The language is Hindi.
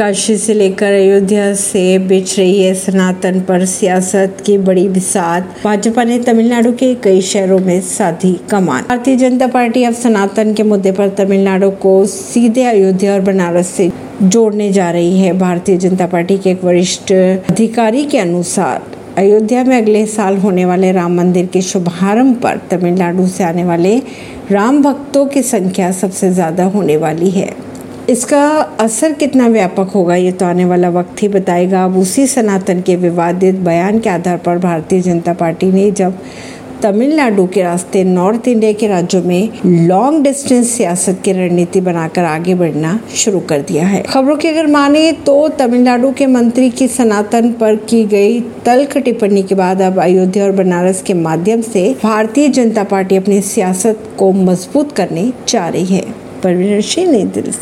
काशी से लेकर अयोध्या से बिछ रही है सनातन पर सियासत की बड़ी बिसात। भाजपा ने तमिलनाडु के कई शहरों में साधी कमान। भारतीय जनता पार्टी अब सनातन के मुद्दे पर तमिलनाडु को सीधे अयोध्या और बनारस से जोड़ने जा रही है। भारतीय जनता पार्टी के एक वरिष्ठ अधिकारी के अनुसार, अयोध्या में अगले साल होने वाले राम मंदिर के शुभारंभ पर तमिलनाडु से आने वाले राम भक्तों की संख्या सबसे ज़्यादा होने वाली है। इसका असर कितना व्यापक होगा? ये तो आने वाला वक्त ही बताएगा। अब उसी सनातन के विवादित बयान के आधार पर भारतीय जनता पार्टी ने जब तमिलनाडु के रास्ते नॉर्थ इंडिया के राज्यों में लॉन्ग डिस्टेंस सियासत की रणनीति बनाकर आगे बढ़ना शुरू कर दिया है। खबरों की अगर माने तो तमिलनाडु के मंत्री की सनातन पर की गई तल्ख टिप्पणी के बाद अब अयोध्या और बनारस के माध्यम से भारतीय जनता पार्टी अपनी सियासत को मज़बूत करने जा रही है। परवीन सिंह, नई दिल्ली